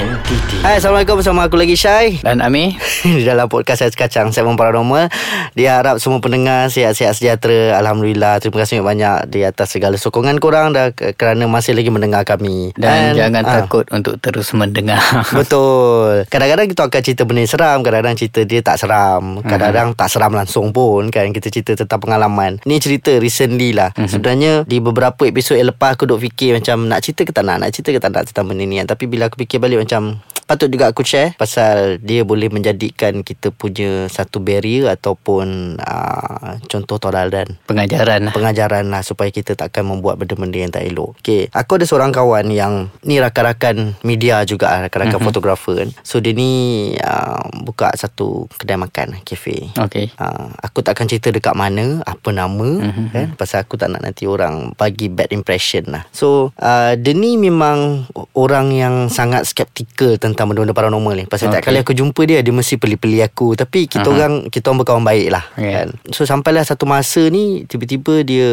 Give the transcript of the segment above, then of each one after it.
entiti. Hai Assalamualaikum. Bersama aku lagi Syai. Dan Ami. Di dalam podcast saya sekacang Segmen Paranormal Dia harap semua pendengar Sihat-sihat sejahtera. Alhamdulillah Terima kasih banyak Di atas segala sokongan korang dah, Kerana masih lagi mendengar kami. Dan, Dan jangan ah, takut Untuk terus mendengar. Betul. Kadang-kadang kita akan cerita benda seram Kadang-kadang cerita dia tak seram. Kadang-kadang tak seram langsung pun Kan? Kita cerita tentang pengalaman. Ni cerita recently lah. Mhm. Sebenarnya Di beberapa episod yang lepas Aku duk fikir macam Nak cerita ke tak nak Nak cerita ke tak nak Tentang benda ni. Tapi bila aku fikir balik macam Patut juga aku share Pasal dia boleh menjadikan Kita punya Satu barrier Ataupun uh, Contoh toladan Pengajaran lah pengajaran lah supaya kita takkan membuat benda-benda yang tak elok. Okay, aku ada seorang kawan yang ni rakan-rakan media juga, rakan-rakan mm-hmm. fotografer kan. So dia ni uh, buka satu kedai makan, cafe. Okay Uh, aku tak akan cerita dekat mana Apa nama mm-hmm. kan? Pasal aku tak nak nanti orang Bagi bad impression lah So uh, Dia ni memang Orang yang sangat skeptikal Tentang benda-benda paranormal ni Pasal okay. tak Okay. kali aku jumpa dia Dia mesti peli-peli aku Tapi kita Aha. orang Kita orang berkawan baik lah Yeah. kan? So sampailah satu masa ni Tiba-tiba dia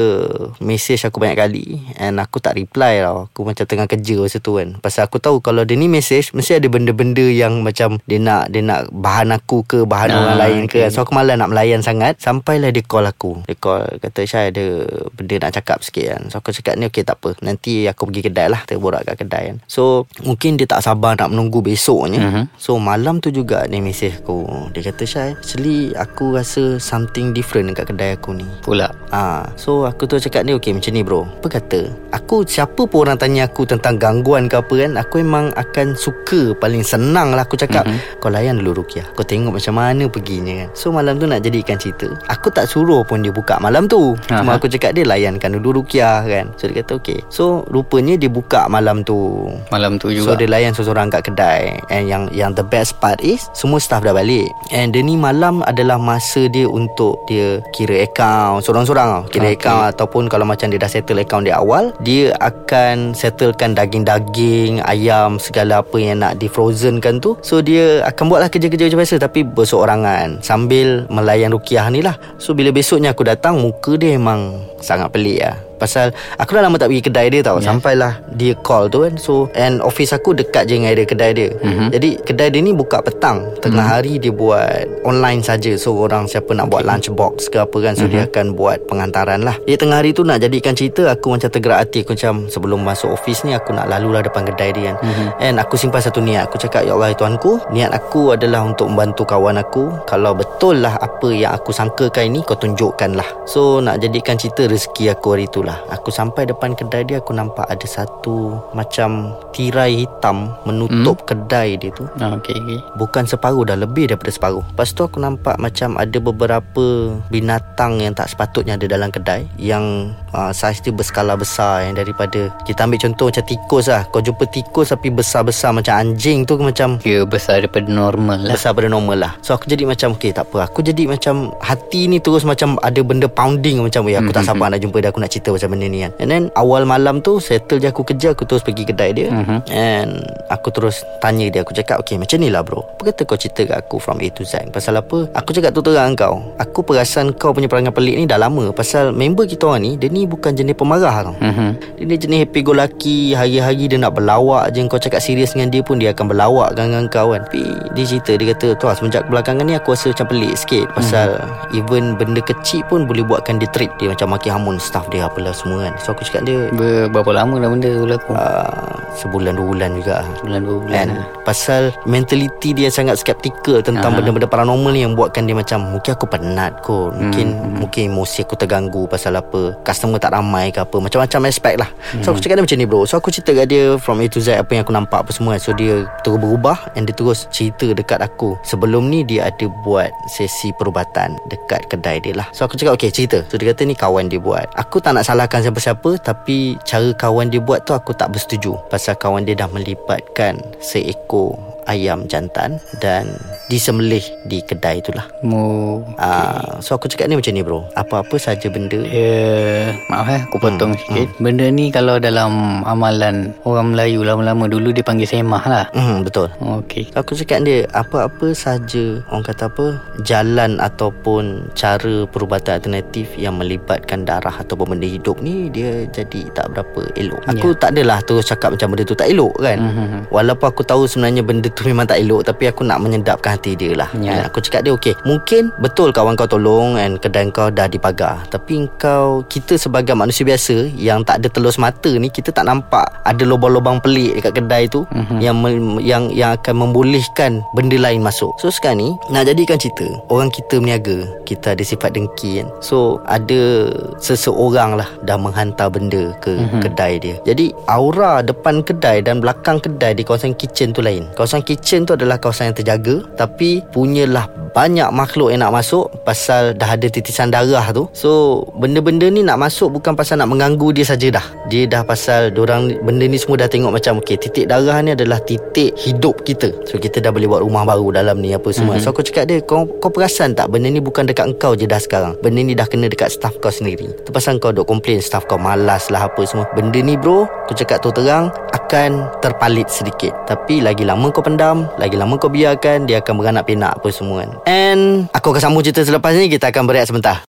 Message aku banyak kali And aku tak reply tau Aku macam tengah kerja masa tu kan Pasal aku tahu Kalau dia ni message Mesti ada benda-benda yang macam Dia nak Dia nak bahan aku ke Bahan Ah, orang lain ke okay. So aku malas nak melayan sangat Sampailah dia call aku Dia call Kata Syah ada Benda nak cakap sikit kan So aku cakap ni okey tak apa Nanti aku pergi kedai lah Kita borak kat kedai kan So Mungkin dia tak sabar nak menunggu besoknya Mhm. So malam tu juga Dia mesej aku Dia kata Syah Actually aku rasa Something different dekat kedai aku ni Pula Ah, so aku tu cakap ni okey macam ni bro. Apa kata? Aku siapa pun orang tanya aku tentang gangguan ke apa kan, aku memang akan suka paling senang lah aku cakap mm-hmm. kau layan dulu Rukiah. Kau tengok macam mana perginya kan. So malam tu nak jadikan cerita. Aku tak suruh pun dia buka malam tu. Cuma Aha. aku cakap dia layankan dulu Rukiah kan. So dia kata okey. So rupanya dia buka malam tu. Malam tu So juga dia layan seorang kat kedai And yang yang the best part is Semua staff dah balik. And dia ni malam adalah masa dia untuk Dia kira account Sorang-sorang tau Kira okay. Account Ataupun kalau macam dia dah settle account di awal Dia akan settlekan daging-daging Ayam Segala apa yang nak di frozen kan tu. So dia akan buatlah kerja-kerja macam biasa Tapi berseorangan Sambil melayan Rukiah ni lah. So bila besoknya aku datang Muka dia memang sangat pelik lah Pasal aku dah lama tak pergi kedai dia tau. Yeah. Sampailah dia call tu kan. So and office aku dekat je dengan area kedai dia. Mm-hmm. Jadi kedai dia ni buka petang. Tengah mm-hmm. hari dia buat online saja. So orang siapa nak buat lunch box ke apa kan. So mm-hmm. dia akan buat pengantaran lah. Jadi tengah hari tu nak jadikan cerita Aku macam tergerak hati. Aku macam sebelum masuk office ni Aku nak lalu lah depan kedai dia kan. Mm-hmm. And aku simpan satu niat. Aku cakap Ya Allah Tuanku Niat aku adalah untuk membantu kawan aku. Kalau betul lah apa yang aku sangkakan ini Kau tunjukkan lah So nak jadikan cerita rezeki aku hari tu lah Aku sampai depan kedai dia Aku nampak ada satu Macam tirai hitam Menutup hmm? kedai dia tu ah, Okay, okay. Bukan separuh dah Lebih daripada separuh Lepas tu aku nampak macam Ada beberapa Binatang yang tak sepatutnya Ada dalam kedai Yang uh, Saiz dia berskala besar Yang daripada Kita ambil contoh macam tikus lah. Kau jumpa tikus Tapi besar-besar Macam anjing tu Macam Kira besar daripada normal lah. Besar pada normal lah. So aku jadi macam Okay tak apa. Aku jadi macam Hati ni terus macam Ada benda pounding Macam ya aku tak sabar nak jumpa dia. Aku nak cerita macam benda ni kan. And then awal malam tu Settle je aku kerja Aku terus pergi kedai dia. Mhm. And Aku terus tanya dia. Aku cakap Okay macam ni lah bro. Apa kata kau cerita kat aku From A to Z? Pasal apa? Aku cakap tu terang kau. Aku perasan kau punya perangai pelik ni Dah lama. Pasal member kita orang ni Dia ni bukan jenis pemarah tau. Mhm. dia ni jenis happy go lucky Hari-hari dia nak berlawak je. Kau cakap serius dengan dia pun Dia akan berlawak dengan kau kan. Tapi dia cerita Dia kata Tuan semenjak belakangan ni Aku rasa macam pelik sikit Pasal Even benda kecil pun Boleh buatkan dia trip Dia macam maki hamun staff dia Apalah semua kan. So aku cakap dia Ber, Berapa lama dah benda tu berlaku? Uh, Sebulan dua bulan juga. Bulan dua bulan Kan Pasal mentality dia sangat skeptikal Tentang Aha. benda-benda paranormal ni Yang buatkan dia macam Mungkin aku penat kot. Mungkin Hmm, Mungkin emosi aku terganggu Pasal apa. Customer tak ramai ke apa Macam-macam aspek lah. So aku cakap dia macam ni bro. So aku cerita kat dia From A to Z Apa yang aku nampak apa semua. So dia terus berubah And dia terus cerita dekat aku. Sebelum ni dia ada buat Sesi perubatan Dekat kedai dia lah. So aku cakap okay cerita. So dia kata ni kawan dia buat. Aku tak nak salahkan siapa-siapa Tapi Cara kawan dia buat tu Aku tak bersetuju. Pasal kawan dia dah melibatkan Seekor ayam jantan dan disembelih di kedai itulah. Mu Ah, so aku cakap ni macam ni bro. Apa-apa saja benda Ya, maaf eh, aku potong hmm, sikit. Hmm. Benda ni kalau dalam amalan orang Melayu lama-lama dulu dia panggil semah lah. Hmm, betul. Okey. So, aku cakap dia apa-apa saja orang kata apa jalan ataupun cara perubatan alternatif yang melibatkan darah ataupun benda hidup ni dia jadi tak berapa elok. Aku tak adalah terus cakap macam benda tu tak elok kan. Mhm. Walaupun aku tahu sebenarnya benda tu memang tak elok tapi aku nak menyedapkan hati dia lah. Ya. Kan? Aku cakap dia okey. Mungkin betul kawan kau tolong and kedai kau dah dipagar. Tapi kau kita sebagai manusia biasa yang tak ada telus mata ni kita tak nampak ada lubang-lubang pelik dekat kedai tu Mhm. yang me- yang yang akan membolehkan benda lain masuk. So sekarang ni nak jadikan cerita orang kita berniaga, kita ada sifat dengki kan. So ada seseorang lah dah menghantar benda ke Mhm. kedai dia. Jadi aura depan kedai dan belakang kedai di kawasan kitchen tu lain. Kawasan kitchen tu adalah kawasan yang terjaga tapi punyalah banyak makhluk yang nak masuk pasal dah ada titisan darah tu. So benda-benda ni nak masuk bukan pasal nak mengganggu dia saja dah. Dia dah pasal orang benda ni semua dah tengok macam okey titik darah ni adalah titik hidup kita. So kita dah boleh buat rumah baru dalam ni apa semua. Mm-hmm. So aku cakap dia kau kau perasan tak benda ni bukan dekat engkau je dah sekarang. Benda ni dah kena dekat staff kau sendiri. Tu pasal kau duk komplain staff kau malas lah apa semua. Benda ni bro, aku cakap tu terang akan terpalit sedikit. Tapi lagi lama kau pendam, lagi lama kau biarkan dia akan beranak pinak apa semua kan. And aku akan sambung cerita selepas ni kita akan berehat sebentar.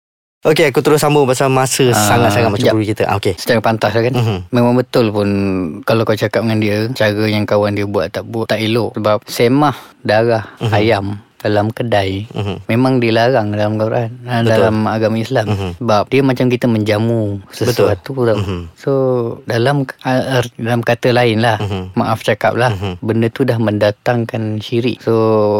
Okey, aku terus sambung pasal masa Ah, sangat-sangat macam guru kita. Ah, Okey. Secara pantas lah kan Mhm. Memang betul pun Kalau kau cakap dengan dia Cara yang kawan dia buat tak buat Tak elok Sebab semah darah ayam dalam kedai Mhm. memang dilarang dalam Quran ha, dalam agama Islam Mhm. sebab dia macam kita menjamu sesuatu tau Mhm. so dalam dalam kata lain lah Mhm. maaf cakap lah Mhm. benda tu dah mendatangkan syirik so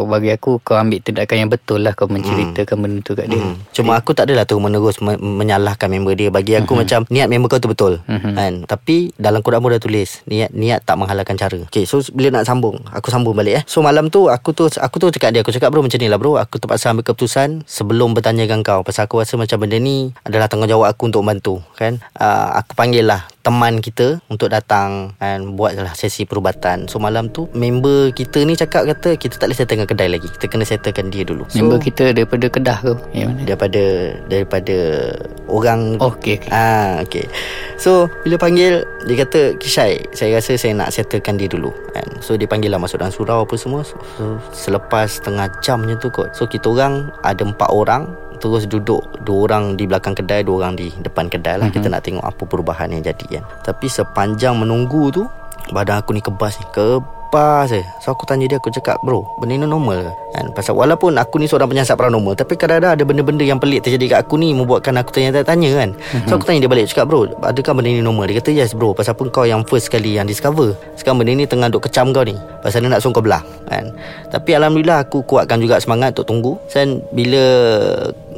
bagi aku kau ambil tindakan yang betul lah kau menceritakan benda tu kat dia Hmm. Cuma aku tak adalah tu menerus me- menyalahkan member dia. Bagi aku macam niat member kau tu betul. Mhm. Kan? Tapi dalam Quran pun dah tulis niat niat tak menghalalkan cara. Okay, so bila nak sambung, aku sambung balik eh. So malam tu aku tu aku tu cakap dia, aku cakap bro macam ni lah bro, aku terpaksa ambil keputusan sebelum bertanya dengan kau pasal aku rasa macam benda ni adalah tanggungjawab aku untuk bantu kan. Uh, aku panggil lah teman kita untuk datang dan buatlah sesi perubatan. So malam tu member kita ni cakap kata kita tak boleh settle dengan kedai lagi. Kita kena settlekan dia dulu. So, member kita daripada Kedah ke yang mana daripada daripada orang okey okey Ah, okay. So, bila panggil, dia kata, Kishai, saya rasa saya nak settlekan dia dulu. Kan? So, dia panggil lah masuk dalam surau apa semua. So, so, selepas setengah jam macam tu kot. So, kita orang ada empat orang. Terus duduk Dua orang di belakang kedai Dua orang di depan kedai lah mm-hmm. Kita nak tengok apa perubahan yang jadi kan Tapi sepanjang menunggu tu Badan aku ni kebas ni Kebas je. So aku tanya dia Aku cakap bro Benda ni normal ke? Kan? Pasal walaupun aku ni seorang penyiasat paranormal Tapi kadang-kadang ada benda-benda yang pelik terjadi kat aku ni Membuatkan aku tanya-tanya kan? So aku tanya dia balik Cakap bro Adakah benda ni normal? Dia kata yes bro. Pasal pun kau yang first sekali yang discover. Sekarang benda ni tengah duk kecam kau ni. Pasal dia nak suruh kau belah. Kan? Tapi Alhamdulillah aku kuatkan juga semangat untuk tunggu. Dan bila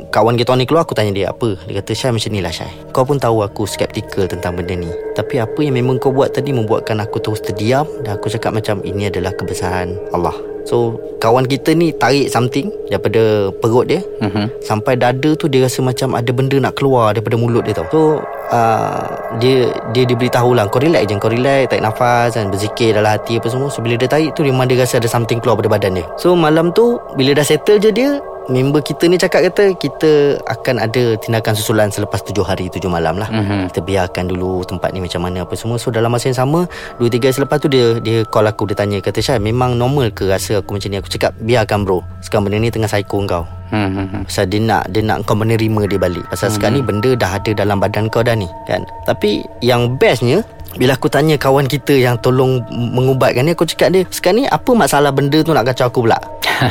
kawan kita ni keluar Aku tanya dia apa Dia kata Syai macam ni lah Syai Kau pun tahu aku skeptikal tentang benda ni Tapi apa yang memang kau buat tadi Membuatkan aku terus terdiam Dan aku cakap macam Ini adalah kebesaran Allah So kawan kita ni tarik something Daripada perut dia Mhm. Sampai dada tu dia rasa macam ada benda nak keluar daripada mulut dia tau. So uh, dia dia diberitahu lah kau relax je kau relax tarik nafas dan berzikir dalam hati apa semua. So bila dia tarik tu memang dia rasa ada something keluar pada badan dia. So malam tu bila dah settle je dia member kita ni cakap kata kita akan ada tindakan susulan selepas tujuh hari tujuh malam lah. Mhm. Kita biarkan dulu tempat ni macam mana apa semua. So dalam masa yang sama dua tiga hari selepas tu dia dia call aku dia tanya kata Syah memang normal ke rasa aku macam ni aku cakap biarkan bro. Sekarang benda ni tengah psycho kau. Mhm. Pasal dia nak Dia nak kau menerima dia balik Pasal hmm. sekarang ni Benda dah ada dalam badan kau dah ni Kan Tapi Yang bestnya bila aku tanya kawan kita yang tolong mengubatkan ni Aku cakap dia Sekarang ni apa masalah benda tu nak kacau aku pula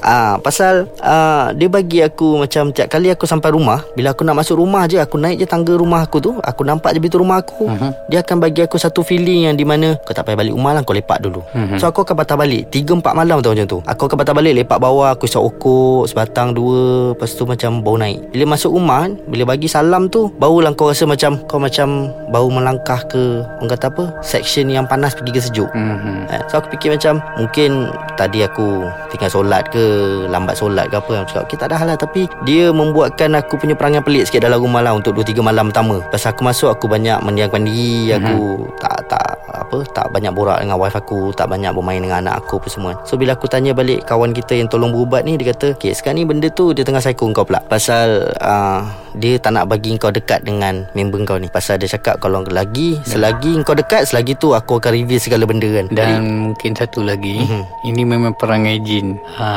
Ah, Pasal ah, Dia bagi aku macam Tiap kali aku sampai rumah Bila aku nak masuk rumah je Aku naik je tangga rumah aku tu Aku nampak je pintu rumah aku Mhm. Dia akan bagi aku satu feeling yang di mana Kau tak payah balik rumah lah Kau lepak dulu Mhm. So aku akan patah balik 3-4 malam tau macam tu Aku akan patah balik Lepak bawah Aku isap okok Sebatang dua Lepas tu macam bau naik Bila masuk rumah Bila bagi salam tu Barulah kau rasa macam Kau macam Baru melangkah ke Orang kata apa? Section yang panas pergi ke sejuk. Mhm. Eh, So aku fikir macam Mungkin Tadi aku Tinggal solat ke Lambat solat ke apa Aku cakap Okay tak ada hal lah. Tapi Dia membuatkan aku punya perangai pelik sikit Dalam rumah lah Untuk 2-3 malam pertama. Lepas aku masuk Aku banyak mendiamkan diri Aku tak tak apa tak banyak borak dengan wife aku tak banyak bermain dengan anak aku apa semua. So bila aku tanya balik kawan kita yang tolong berubat ni dia kata okay sekarang ni benda tu dia tengah psycho kau pula. Pasal uh, dia tak nak bagi kau dekat dengan member kau ni. Pasal dia cakap kalau lagi selagi kau dekat selagi tu aku akan reveal segala benda kan. Dan Jadi, mungkin satu lagi Mhm. Ini memang perangai jin. Ha,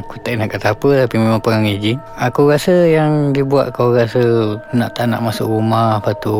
Aku tak nak kata apa Tapi memang perangai jin. Aku rasa yang dia buat kau rasa Nak tak nak masuk rumah Lepas tu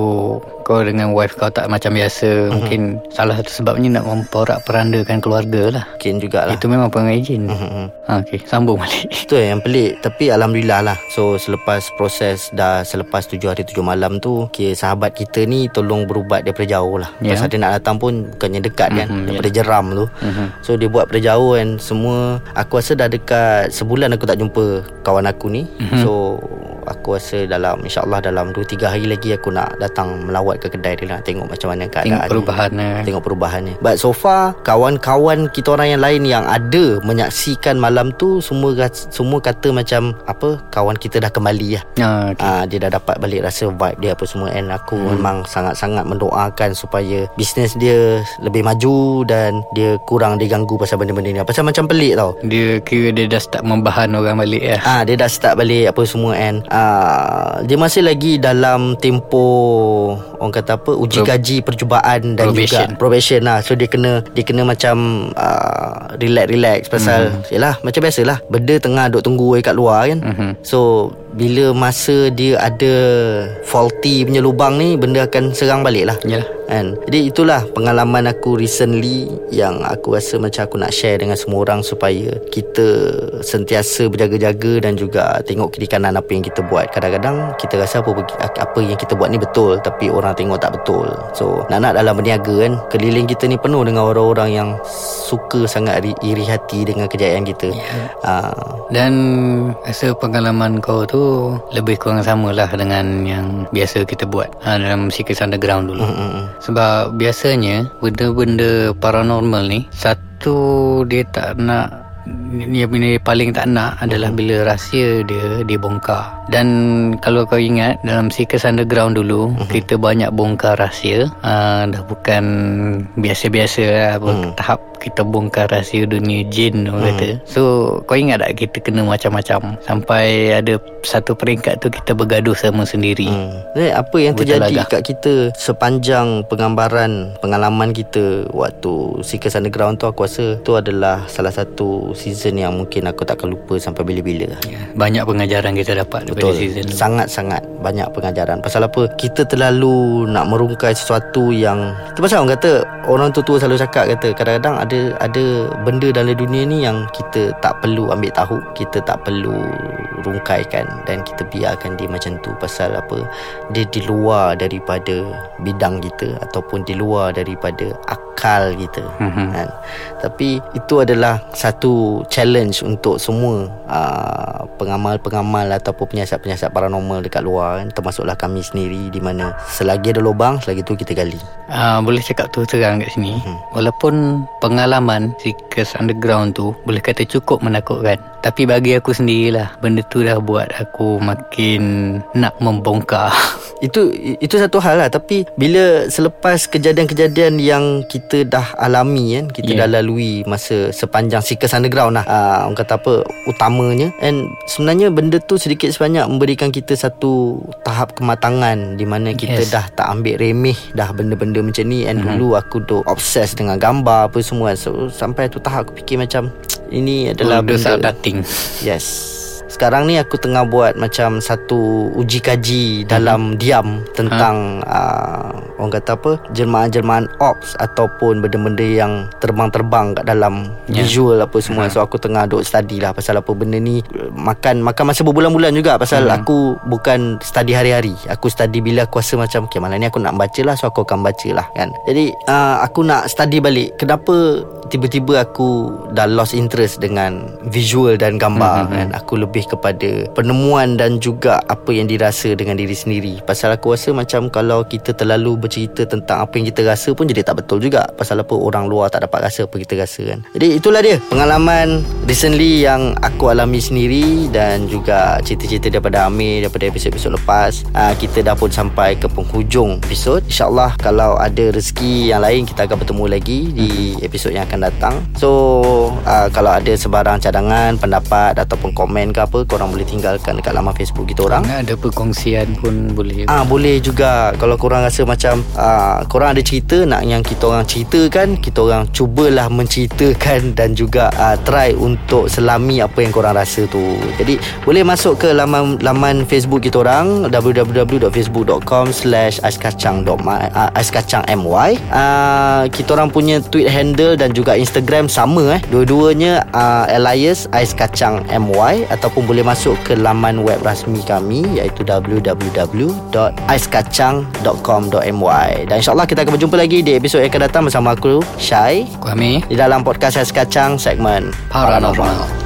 Kau dengan wife kau tak macam biasa Mungkin salah satu sebabnya Nak memporak perandakan keluarga lah. Mungkin jugalah. Itu memang perangai jin Mhm. ha, Okay sambung balik. Itu yang pelik. Tapi Alhamdulillah lah. So selepas proses Dah selepas tujuh hari tujuh malam tu okay, Sahabat kita ni Tolong berubat daripada jauh lah. Ya. Pasal dia nak datang pun Bukannya dekat kan Mhm, Daripada jeram tu. Mhm. So dia buat daripada jauh And semua Aku rasa dah dekat Sebulan aku tak jumpa Kawan aku ni. Mhm. So Aku rasa dalam InsyaAllah dalam 2-3 hari lagi Aku nak datang melawat ke kedai dia Nak tengok macam mana keadaan Tengok perubahan eh. Tengok perubahannya But so far Kawan-kawan kita orang yang lain Yang ada Menyaksikan malam tu Semua semua kata macam Apa Kawan kita dah kembali lah okay. Ah, dia dah dapat balik rasa vibe dia apa semua and aku hmm. memang sangat-sangat mendoakan supaya bisnes dia lebih maju dan dia kurang diganggu pasal benda-benda ni. Pasal macam pelik tau. Dia kira dia dah start membahan orang balik ya. Ah dia dah start balik apa semua and ah dia masih lagi dalam tempoh orang kata apa uji Pro- kaji percubaan dan Probation. juga probation lah. So dia kena dia kena macam uh, relax relax pasal Hmm. yalah macam biasalah benda tengah duk tunggu kat luar kan. Mhm. So bila masa dia ada faulty punya lubang ni benda akan serang balik lah. Yalah. kan? Jadi itulah pengalaman aku recently yang aku rasa macam aku nak share dengan semua orang supaya kita sentiasa berjaga-jaga dan juga tengok kiri kanan apa yang kita buat. Kadang-kadang kita rasa apa apa yang kita buat ni betul tapi orang tengok tak betul. So nak-nak dalam berniaga kan keliling kita ni penuh dengan orang-orang yang suka sangat iri, hati dengan kejayaan kita. Yeah. uh, Dan rasa pengalaman kau tu lebih kurang sama lah dengan yang biasa kita buat ha, dalam Seekers Underground dulu. mm, mm, mm. Sebab biasanya benda-benda paranormal ni satu dia tak nak yang dia paling tak nak adalah bila rahsia dia dibongkar. Dan kalau kau ingat dalam Seekers Underground dulu kita banyak bongkar rahsia. Uh, dah bukan biasa-biasa lah apa tahap kita bongkar rahsia dunia jin orang kata. So kau ingat tak kita kena macam-macam sampai ada satu peringkat tu kita bergaduh sama sendiri. Hmm. Ni apa yang Betul terjadi agak. kat kita sepanjang penggambaran pengalaman kita waktu Seekers Underground tu aku rasa tu adalah salah satu season yang mungkin aku takkan lupa sampai bila-bila. Ya, banyak pengajaran kita dapat daripada Betul season tu. Sangat-sangat banyak pengajaran Pasal apa Kita terlalu Nak merungkai sesuatu yang Itu pasal orang kata Orang tua-tua selalu cakap kata Kadang-kadang ada Ada benda dalam dunia ni Yang kita tak perlu ambil tahu Kita tak perlu Rungkaikan Dan kita biarkan dia macam tu Pasal apa Dia di luar daripada Bidang kita Ataupun di luar daripada Akal kita Mhm. kan? Tapi itu adalah satu challenge untuk semua uh, pengamal-pengamal ataupun penyiasat-penyiasat paranormal dekat luar kan? termasuklah kami sendiri di mana selagi ada lubang selagi tu kita gali. Uh, boleh cakap tu terang kat sini Mhm. Walaupun pengalaman Seekers Underground tu Boleh kata cukup menakutkan Tapi bagi aku sendirilah Benda tu dah buat aku makin Nak membongkar Itu itu satu hal lah tapi bila selepas kejadian-kejadian yang kita dah alami kan kita Yeah. dah lalui masa sepanjang Seekers Underground lah uh, orang kata apa utamanya and sebenarnya benda tu sedikit sebanyak memberikan kita satu tahap kematangan di mana kita Yes. dah tak ambil remeh dah benda-benda macam ni and Mhm. dulu aku duk obses dengan gambar apa semua so sampai tu tahap aku fikir macam ini adalah start benda dating Yes. Sekarang ni aku tengah buat macam satu uji kaji dalam diam tentang uh, orang kata apa? Jelmaan-jelmaan ops ataupun benda-benda yang terbang-terbang kat dalam Ya. visual apa semua. So aku tengah duk study lah pasal apa benda ni. Makan makan masa berbulan-bulan juga pasal aku bukan study hari-hari. Aku study bila aku rasa macam okay malam ni aku nak baca lah so aku akan baca lah kan. Jadi uh, aku nak study balik. Kenapa tiba-tiba aku dah lost interest dengan visual dan gambar kan? Aku lebih kepada penemuan dan juga apa yang dirasa dengan diri sendiri. Pasal aku rasa macam kalau kita terlalu bercerita tentang apa yang kita rasa pun jadi tak betul juga. Pasal apa orang luar tak dapat rasa apa kita rasa kan. Jadi itulah dia pengalaman recently yang aku alami sendiri dan juga cerita-cerita daripada Amir daripada episod-episod lepas. Uh, kita dah pun sampai ke penghujung episod. Insyaallah kalau ada rezeki yang lain kita akan bertemu lagi di episod yang akan datang. So uh, kalau ada sebarang cadangan pendapat ataupun komen ke apa korang boleh tinggalkan dekat laman Facebook kita orang. Nak ada perkongsian pun boleh. Ah boleh juga. Kalau korang rasa macam ah, korang ada cerita nak yang kita orang ceritakan, kita orang cubalah menceritakan dan juga ah, try untuk selami apa yang korang rasa tu. Jadi boleh masuk ke laman laman Facebook kita orang www.facebook.com/aiskacang.my ah, kita orang punya tweet handle dan juga Instagram sama eh. Dua-duanya ah, alias Ais Kacang MY ataupun boleh masuk ke laman web rasmi kami iaitu www.aiskacang.com.my dan insyaAllah kita akan berjumpa lagi di episod yang akan datang bersama aku Syai Aku Amir. di dalam podcast Ais Kacang segmen Paranormal